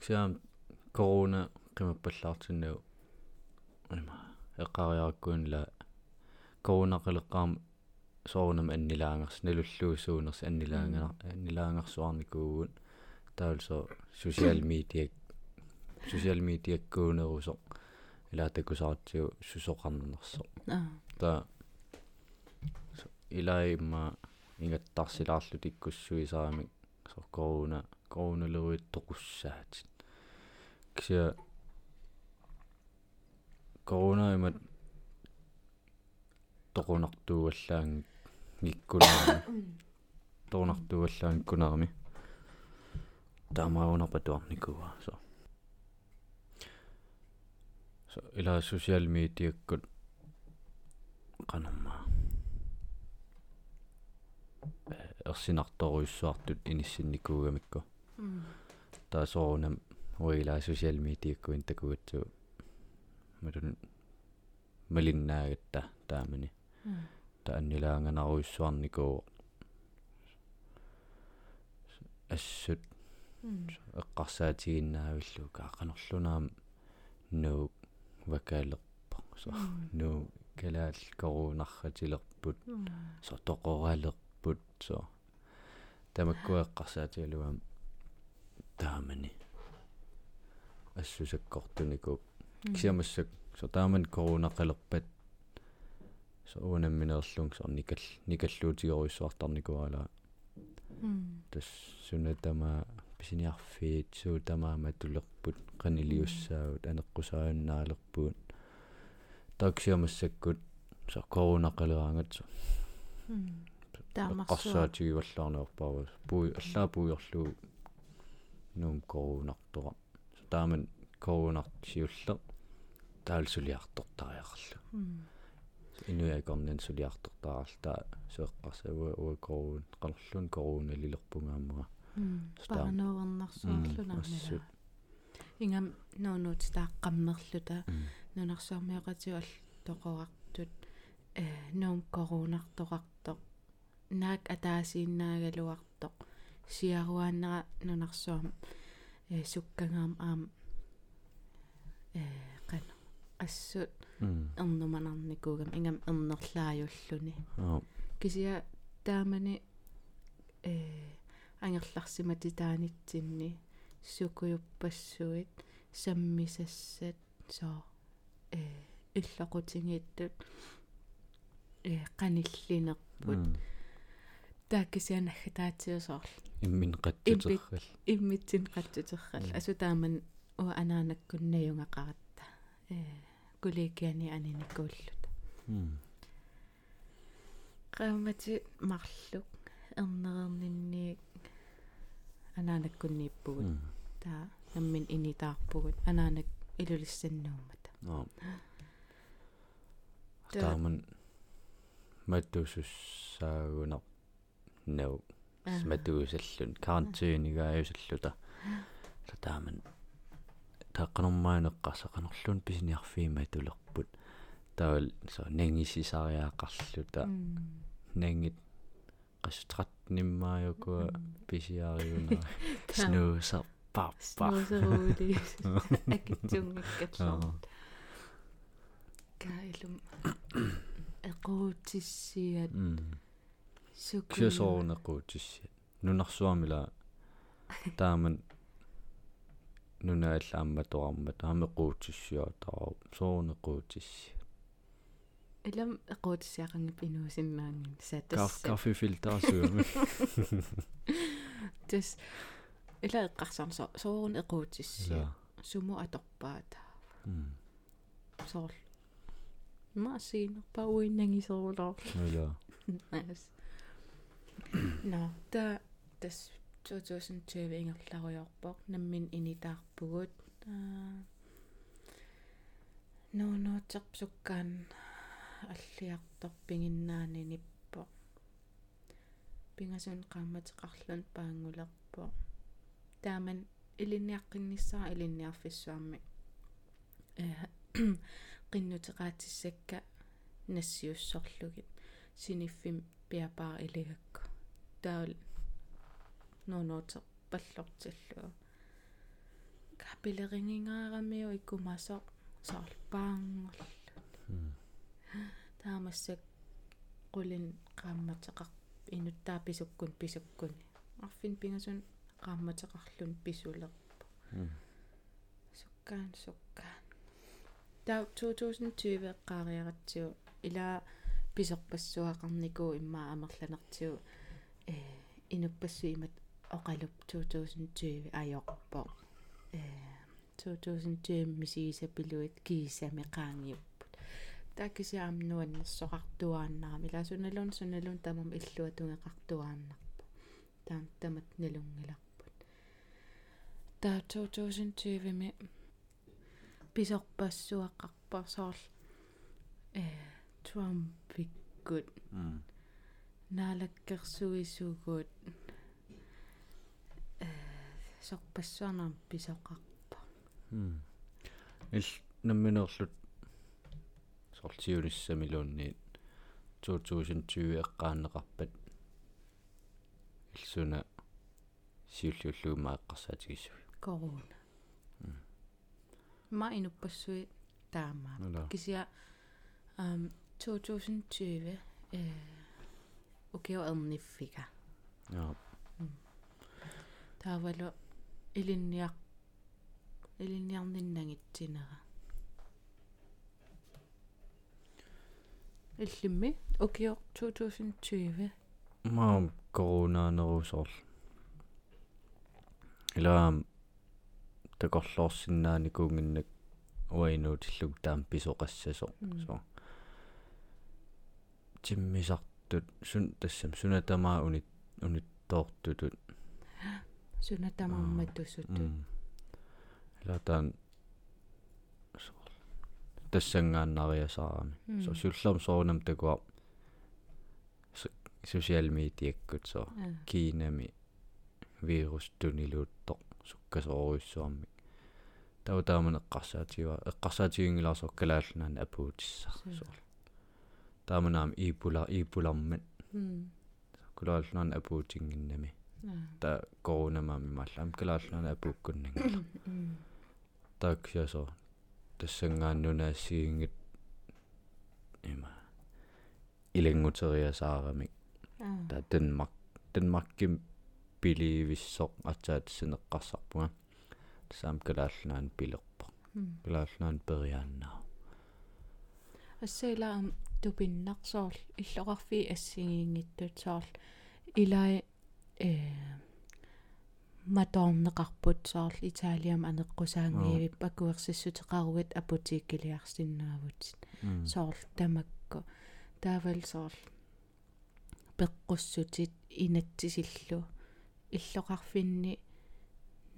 ксаам корона qimappallaartinnu има эққариараккуунла коронақилеққаам соорнам аннилаангерс налуллуусуунерс аннилаангер аннилаангерсуарникуугут таалсо социал медиа социал медиаккуунерусо илаатакусаартиу сусоқарнерсо. Та илаимма ингаттарсилаарлу тиккуссуисарамик со корона короналеруит тоқуссаатит кися корона имат тоқунартуугаллаан гиккунаарми тоқунартуугаллаан гиккунаарми таамаунарпа туарникуа со. Со ила социал медиаккут канамма. Ерсинарторуйссуартут иниссинникуугамикку таасоорунам уила социал медиаккуин такуатсуу малун малиннаагатта таамани. Тааннилаанганаруйссуарникуу ассут. Эққарсаатигиннаавиллу. Каақанерлунаам нуу вакаалерпа со нуу калаал корунарратилерпут со тоқоралерпут со тамаккуэққарсаатигалуам таамани ассусаккортунику кисиамассак со тааман корунақалерпат со уунамминерлунг со никал никаллуутигоруйссуартарникуала тас сунатама писиниарфиит суутамаама тулерпут канилиуссаавут анеққусааннаалерпуут таксиамассаккут со корунақалераангат со таамарсуатигиваллаарнеорпаава пуи аллаа пуйорлуу нуум корунартора тааман корунартсиулле таалсулиартортариақарлу инуякорнан сулиартортааралта суэққарсавуа уакорун қалерлун коруна лилерпунгааммуа парануернарсуарлунаарнила ингам нуунуут тааққаммерлута нунарсуармиоқатиу ал тоқорартут э нуум корунартоқартоқ наак атаасииннаагалуартоқ сиаруааннера нунарсуам э суккангаам аам э қана ассут эрнуманарникуугам ингам эрнерлаажуллуни кисиа таамани э ангерларсимати таанитсинни сукуйуппассуит саммисассат соо э иллоқутингииттут э каниллинерпут тааккисианагга таатсиусоорл иммин қаттутеррал иммитсин қаттутеррал асутааман уа анаанаккуннаюнгақаратта э коллегиани аниникууллута qaamati marluk ernererninniik анаанаккуннииппугут таа наммин инитаарпугут анаанак илулиссаннуумата тааман маттусуссаагунар нау матуусаллун карантинигааюсаллута тааман тааққанормаанеққарсақанерлуун писиниарфиима тулерпут таавал со нангисисариаақарлута нангит qasutrat nimmaayukua pisiariuna snuusa pappa. сnuuseruuli акитсунгиккаллаа каилум эқуутиссиат сукку киасоорунеқуутиссиат нунарсуамила тааман нунааллаамма тоармат аамеқуутиссуатаа соорунеқуутисси илам эқуутисиақангип инуусиммаангин сатас кафе фильтрасуами тас ила эққарсарн со соорун эқуутисси я суму аторпаата соор маасиинерпа уиннагисерулаа я Nice. No, та тас 2020 ингерларуйорпоq наммин инитаарпугут аа нуунуутсерпсуккаан аллиартор пингиннаани ниппо. Пингасун qaammatеқарлун паангулерпо тааман илинниаққинниссаа илинниарфиссуарми э qinnuteqaatissakka нассиуссорлугит синиффим пиапаа илигакку таул нонооте паллортиллуа капилерингингаарамиу иккумасо саарлпаангорл таамассак qulin qaammatеқар инуттаа писуккун писуккуни арфин пингасун qaammatеқарлун писулерпа суккаан суккаан таа 2020 эққаариаратсиу илаа писерпассуақарникуу иммаа амерланертиу э инуппассуимат оқалуп 2020 аёрпо э 2020 мисигисапилуит киисами qaangiupпут тааккисиаамнуаннссоқартуааннарами илаасуналун суналун тамам иллуа тунгеқартуааннарпо таам тамат налунгиларпут таа 2020 ми писерпассуақарпа соорл э Trumpиккут м наалаккерсуисугуут э сорпассуарнам писоқарпа м ил намминерлут сортиулиссамилуунниит 2020 эққаанеқарпат илсуна сиуллуллуумааққарсаатигиссуи корона ма инуппассуи таамаа кися ам 2020 э окео эрниффига я таавалу илинниақ илинниарниннагитсинера иллимми окео 2020 маам коронанерусорл илаам такорлоорсиннаани куунгиннак уайнуутиллуг таам писоқассасо М. со тиммисартут сун тассам сунатамаа унит униттоортутут сунатамарматтуссуту м илатаан тассангааннариасаарами М. со суллерм соонам такуа социал медиаккут со кинами вирус тунилуутто суккасооруйссуарми тау тааман эққарсаатива эққарсаатигингилаарсо калаалланаан апуутиссар Су. соор тааманаам иипула иипулармат м кулаалланаан апуутингиннами та коронамаами маллаам калаалланаан апууккуннангила м тааксиасо тассангааннунаассигингит има илангутериасаарами аа та Danmark Danmarkkim пиливиссоқ атсаатсинеққарсарпунга саам калааллаан пилерпа м калааллаан периааннаа ассаилаам тупиннарсоорл иллоқарфи ассигиингиттут соорл илай э маторнеқарпут соорл италиам анеққусаангиивип акуерсиссутеқаругат апутиккилиарсиннаавут соорл тамакку таавал соорл пеққуссутит инатсисиллу иллоқарфинни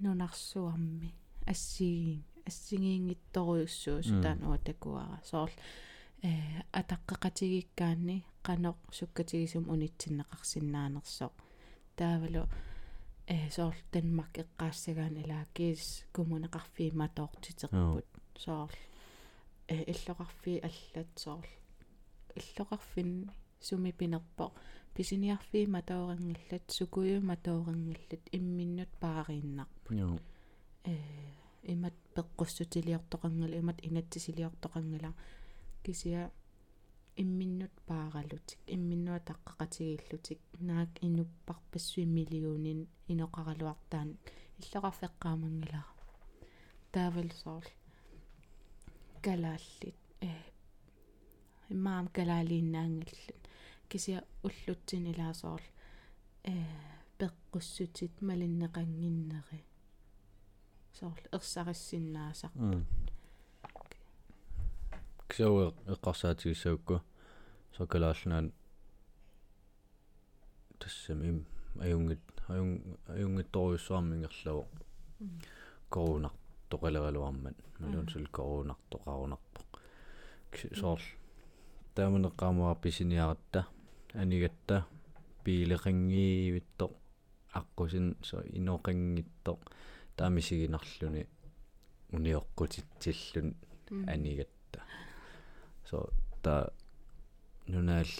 нунарсуарми ассигиин ассигиингитторуйуссуу сутаан уатакуара соорл э атаққеқатигиккаани қаноқ суккатигисум унитсиннеқарсинаанерсоқ таавалу э соорл Danmark эққаассагаан илааккис кумунеқарфиима тоортитеқпут соорл э иллоқарфи аллат соорл иллоқарфинни суми пинерпо писиниарфиима таорангиллат сукуйума таорангиллат имминнут паарииннар яа э имат пеққуссутилиортоқангала имат инатсисилиортоқангала кисиа имминнут пааралутик имминнуа таққақатигииллутик наак инуппарпассуи миллиунин иноқаралуартаан иллоқарфеққаамангилара таавалсоорл калааллит. Э имаам калаалииннаангаллут кися уллутсин илаасоорл э пеққуссутит малиннеқангиннери. Соорл ерсариссиннаасақ ксауэ эққарсаатигиссаукку сокалааллунаан тассами им аюнгит аюн аюнгитторуйссуармингерлаву корунар тоқалералуармат малун сул корунар тоқарунарпо соор тааманеққаамуар писиниаратта анигатта пилеқангиивитто аққусин со иноқангитто таамисигинарлүни униоққутитсиллун анигатта so ta nunaal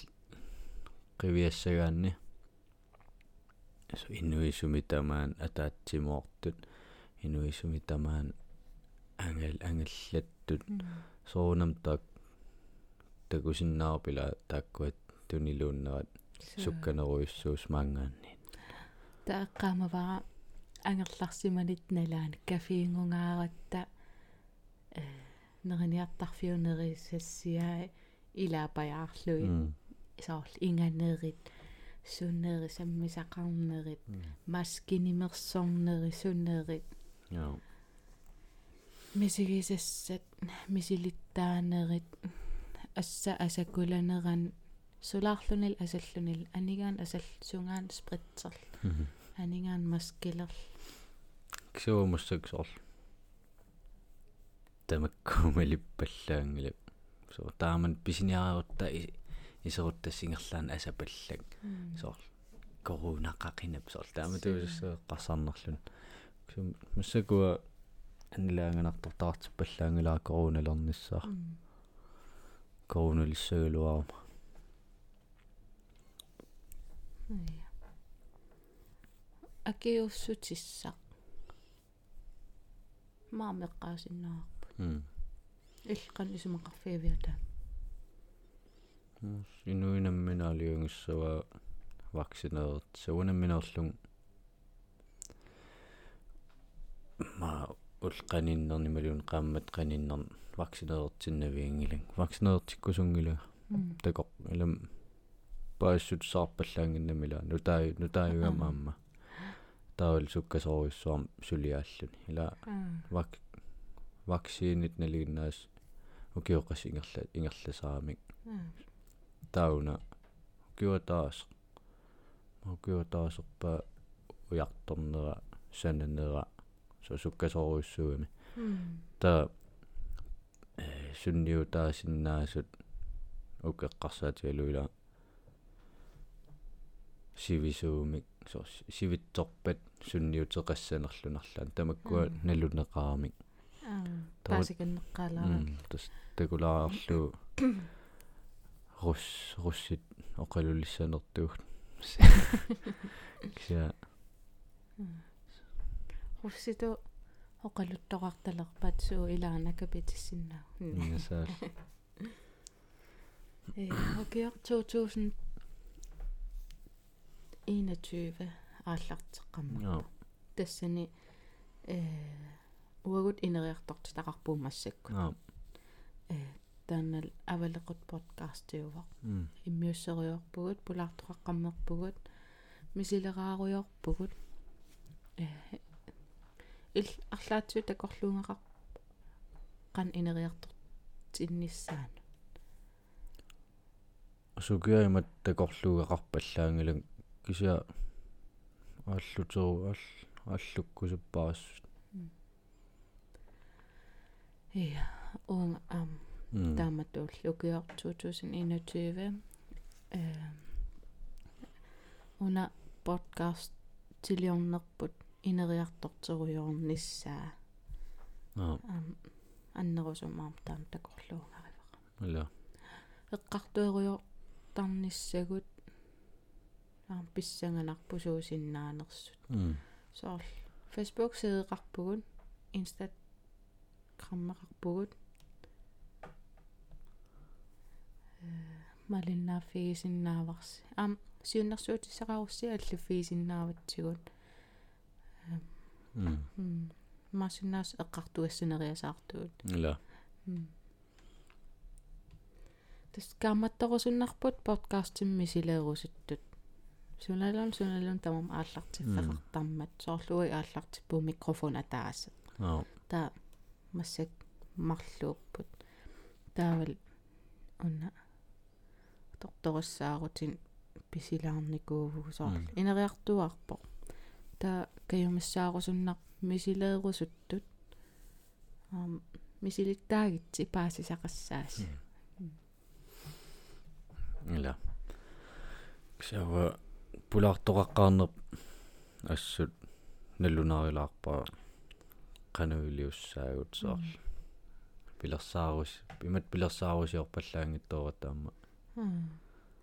qiviassagaanni so inuisumitamaan ataatsimuortut inuisumitamaan angal angallattut soonam taak takusinnaarpila taakkuat tuniluunnerat sukkaneruissuus maangaanni тааққаамавара ангерларсиманит налаан кафиингунгааратта э нерниартарфиунерисассиаа илаапаяарлуи саорл инганерит суннери саммисақарнерит маскинимерсорнери суннерит. Яа мисигисассат мисилиттаанерит асса асакуланеран сулаарлунил асаллунил анигаан асал сунгаан спритсерл анигаан маскилерл ксуумуссак соор тамаккумалиппаллаангилап со тааман писиниариутта исеруттассингерлаан асапаллак соор корунақақинап соор таама туусаа қарсарнерлун ксум массакуа анилаанганартортаартиппаллаангилаа коруналерниссаа коруналиссагалуарма акиуссутиссақ. Маамеққаасиннаарпут иллқан исумақарфиавиата инуинамминаалиунгиссава ваксинерт саунамминерлун ма улқаниннерни малун qaammat qaninnern ваксинеертиннавиингилан ваксинеертиккусунгила тако илам паассут саарпаллаангиннамила нутаа нутааюгамаамма таавал суккасоруйссуарм сулиааллуни ила вак ваксиинит налигиннаас укиоқас ингерла ингерласаамик тауна. Укиотаас укиотаасерпа уярторнера сананера so sukkasoruissuumi ta э сунниутаасиннаасут укеққарсаатигалуила сивисуумик so сивитторпат сунниутеқассанерлунарлаан тамаккуа налунеқарамик паасиканнеққалаа тас такулаарлу рус руссит оқалулиссанертуг кися русситу оқалуттоқарталерпат суу илаанакапитиссиннаа нисаал. Э окей 2000 21 ааллартеққамма тассани э уагут инериарторту тақарпуумассакку ja э таанал авалеқут подкастиува иммиуссериорпугут пулаартоқаққаммерпугут мисилерааруйорпугут э ил арлаатсу такорлуунгақар qan инериартор тинниссаан сукиаймат такорлуугақарпаллаангилан кися ааллутеру аал ааллуккусуппаарас ja уунга ам тааматуул лукиор 2021 э уна подкаст тилиорнерпут инериартортеруйорниссаа аа ам аннерусумаам таам такорлуугариваqa ала эққартуеруйор тарниссагут аам писсанганарпусуусиннаанерсут mm. Соор Facebook сиеқарпугут Insta граммақарпугут малиннааффигисиннааварси аам сиуннэрсуутиссақарусси аллуффигисиннааватсигут м маасиннаас эққартуассинериасаартуут ила тас кааматторусуннарпут подкастимми силеерусуттут суналун суналун тамам ааллартиффеқартармат соорлуи ааллартиппуу микрофон атаасат аа та массак марлууппут таавал уна торторуссаарутин писилаарникуувгу соор инериартуарпо та каюмассаарусуннар мисилеерусуттут аам мисилиттаагитси паасисақассаас ила. Ксава пулаартоқаққарнер ассут. Наллунаарилаарпаа канавилиуссаагут соор пилерсаарус имат пилерсаарусиорпаллаангиттоора таама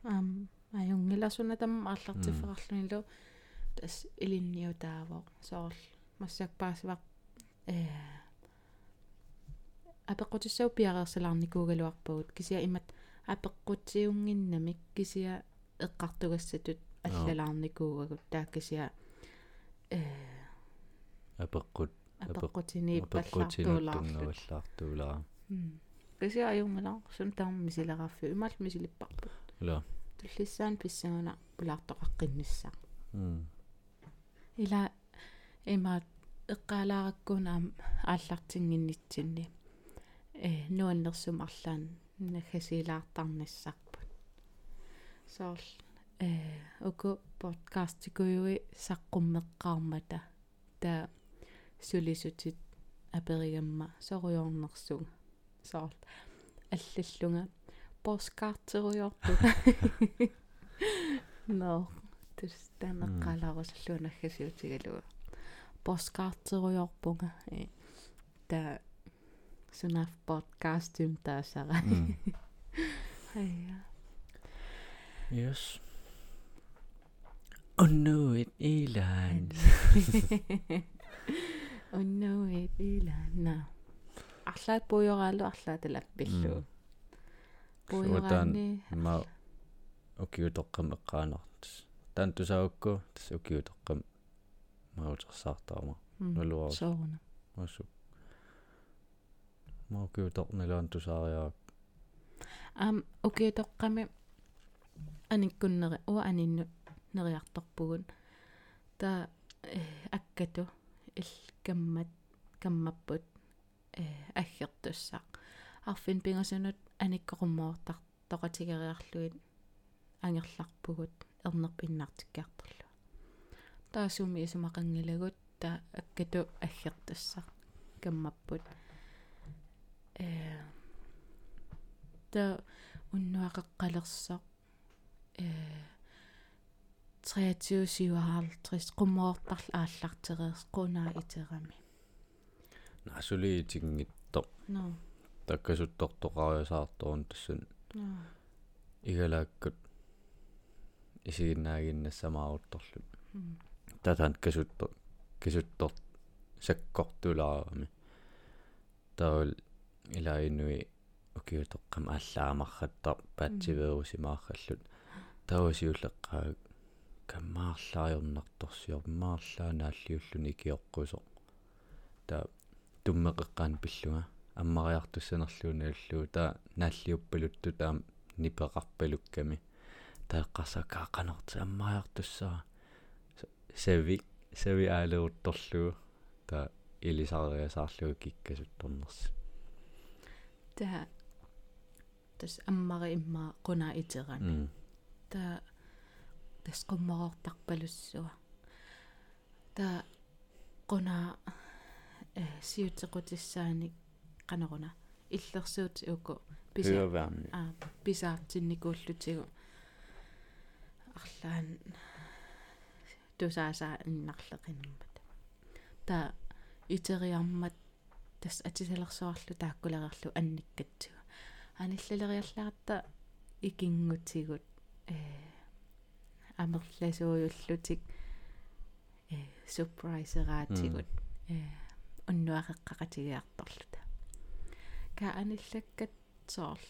аам аюнгиласуна тамма ааллартиффеқарлунилу тас илинниутаавоо соорл массакпаасивақ э апеққутиссау пиареерсалаарникуугалуарпагут кисиа имат апеққутсиунгиннамик кисиа эққартугассатут аллалаарникуугагут тааккисиа э апеққут апеққутини апеққутинуттунгаваллаартуулаа кисиа аюнгала сум таам мисилераффи имал мисилиппарпут ила туллиссаан писсагуна пулаартоқаққиннссаа м ила имаат эққалаараккунаам ааллартингиннитсинни. Э нуаннерсум арлаан наггасилаартарнассарпут соорл э око подкастикуйуи саққуммеққармата та сулисутит аперигамма соруйорнерсуга соорл аллаллунга. Посткаартеруйорту но тэс танеққалаарусаллуунаггасиутигалуга посткаартеруйорпунга э та сунаф подкастим таасара. Хаяа yes. Oh no it Elon oh no it ilana арлаат пуйораалу арлаат алаппиллу пуйораанни ма окиутоққам эққаанартис таан тусаукку тас окиутоққам маутерсаартаама нулуар соорна масу ма окиуторнилаан тусаариаа ам окей тоққами аниккуннери уа анинну нериарторпугун та э аккату ил каммат каммаппут э аггертуссаа арфин пингасунут аниккоруммоортар тоқатигериарлуит ангерларпугут эрнерпиннаартиккаартерлу таасуми исумақангилагут та аккату аггертуссаа каммаппут э та уннуақеққалерсақ э 23 qummoortarl aallartereers qunaa iterami насулиитингитто no таккасуттортоқариусаарторун тасsun no игалааккут исигиннаагиннассамаарутторлут Mm. татан касутто кисуттор саккортулаарами таул илаинуи окиутоққам ааллаамарраттар паатсиверусимаарраллут тавасиуллеққаа каммаарлаajornartorsior маарлаанааллиуллуни киоққусо та туммеқеққаан пиллунга аммариартуссанерлууналлуу та нааллиуппалутту таам нипеқарпалукками таэққарсакаақанерти аммариартуссаа сави сави аалеутторлуу та илисариасаарлугу киккасутторнерс та тас аммари иммаа qunaa iterami м та тас qummoqortarpalussua та qunaa э сиутеқутиссааник qanaruna иллерсуут уку писа а писаартинникууллутигу арлаан тусаасаа иннарлеқиннаммат та итериармат тас атисалерсуарлу тааккулерерлу анниккатсуга аниллалериарлаарта икингутигут э амерласууйуллутик э сюрпрайсераатигут э уннуақеққақатигиарторлута ка аниллаккат соорл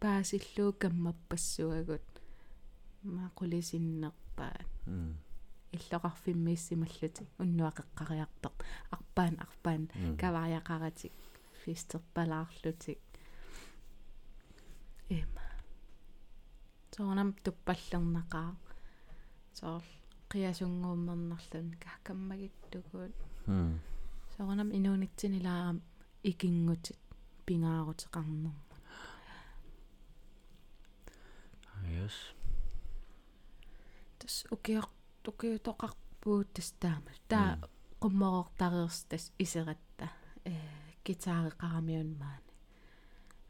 паасиллуу каммаппассуагут маақулисиннерпаат м иллоқарфиммииссималлути уннуақеққариартоқ арпаан арпаан кавариақаратик фистерпалаарлутик эма соонам туппаллернақаа соор қиасунгууммернарлун кахкаммагиттугуут. М соонам инуунитсинилаам икингутит пингаарутеқарнерма yes. Тас укиор тукиутоқарпуут тас таама таа qummoqortareers tas iseratта э гитаареқарамиунмаани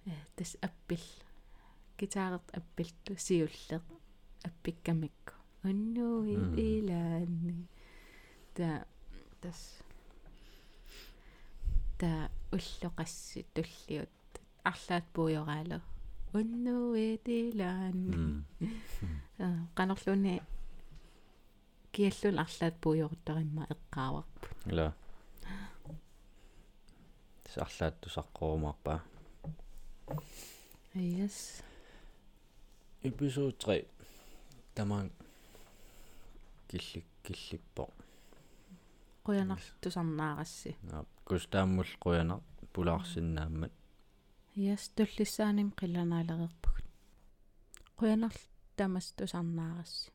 э тас аппил гитаарет аппилту сиуллеқ аппиккамикку. Уннуи илаанни та тас. Та уллоқасси туллиут. Арлаат пуйораалу уннуи илаанни канерлуни киаллун арлаат пуйоруттаримма эққааварпу ила сарлаатту саққорумарпаа yes эпизод 3 таман. Киллик киллиппо қуянарлутусарнаарасси кустааммул қуяна пулаарсиннааммат yes туллиссааним қилланаалерерпугут қуянарлу тамас тусарнаарасси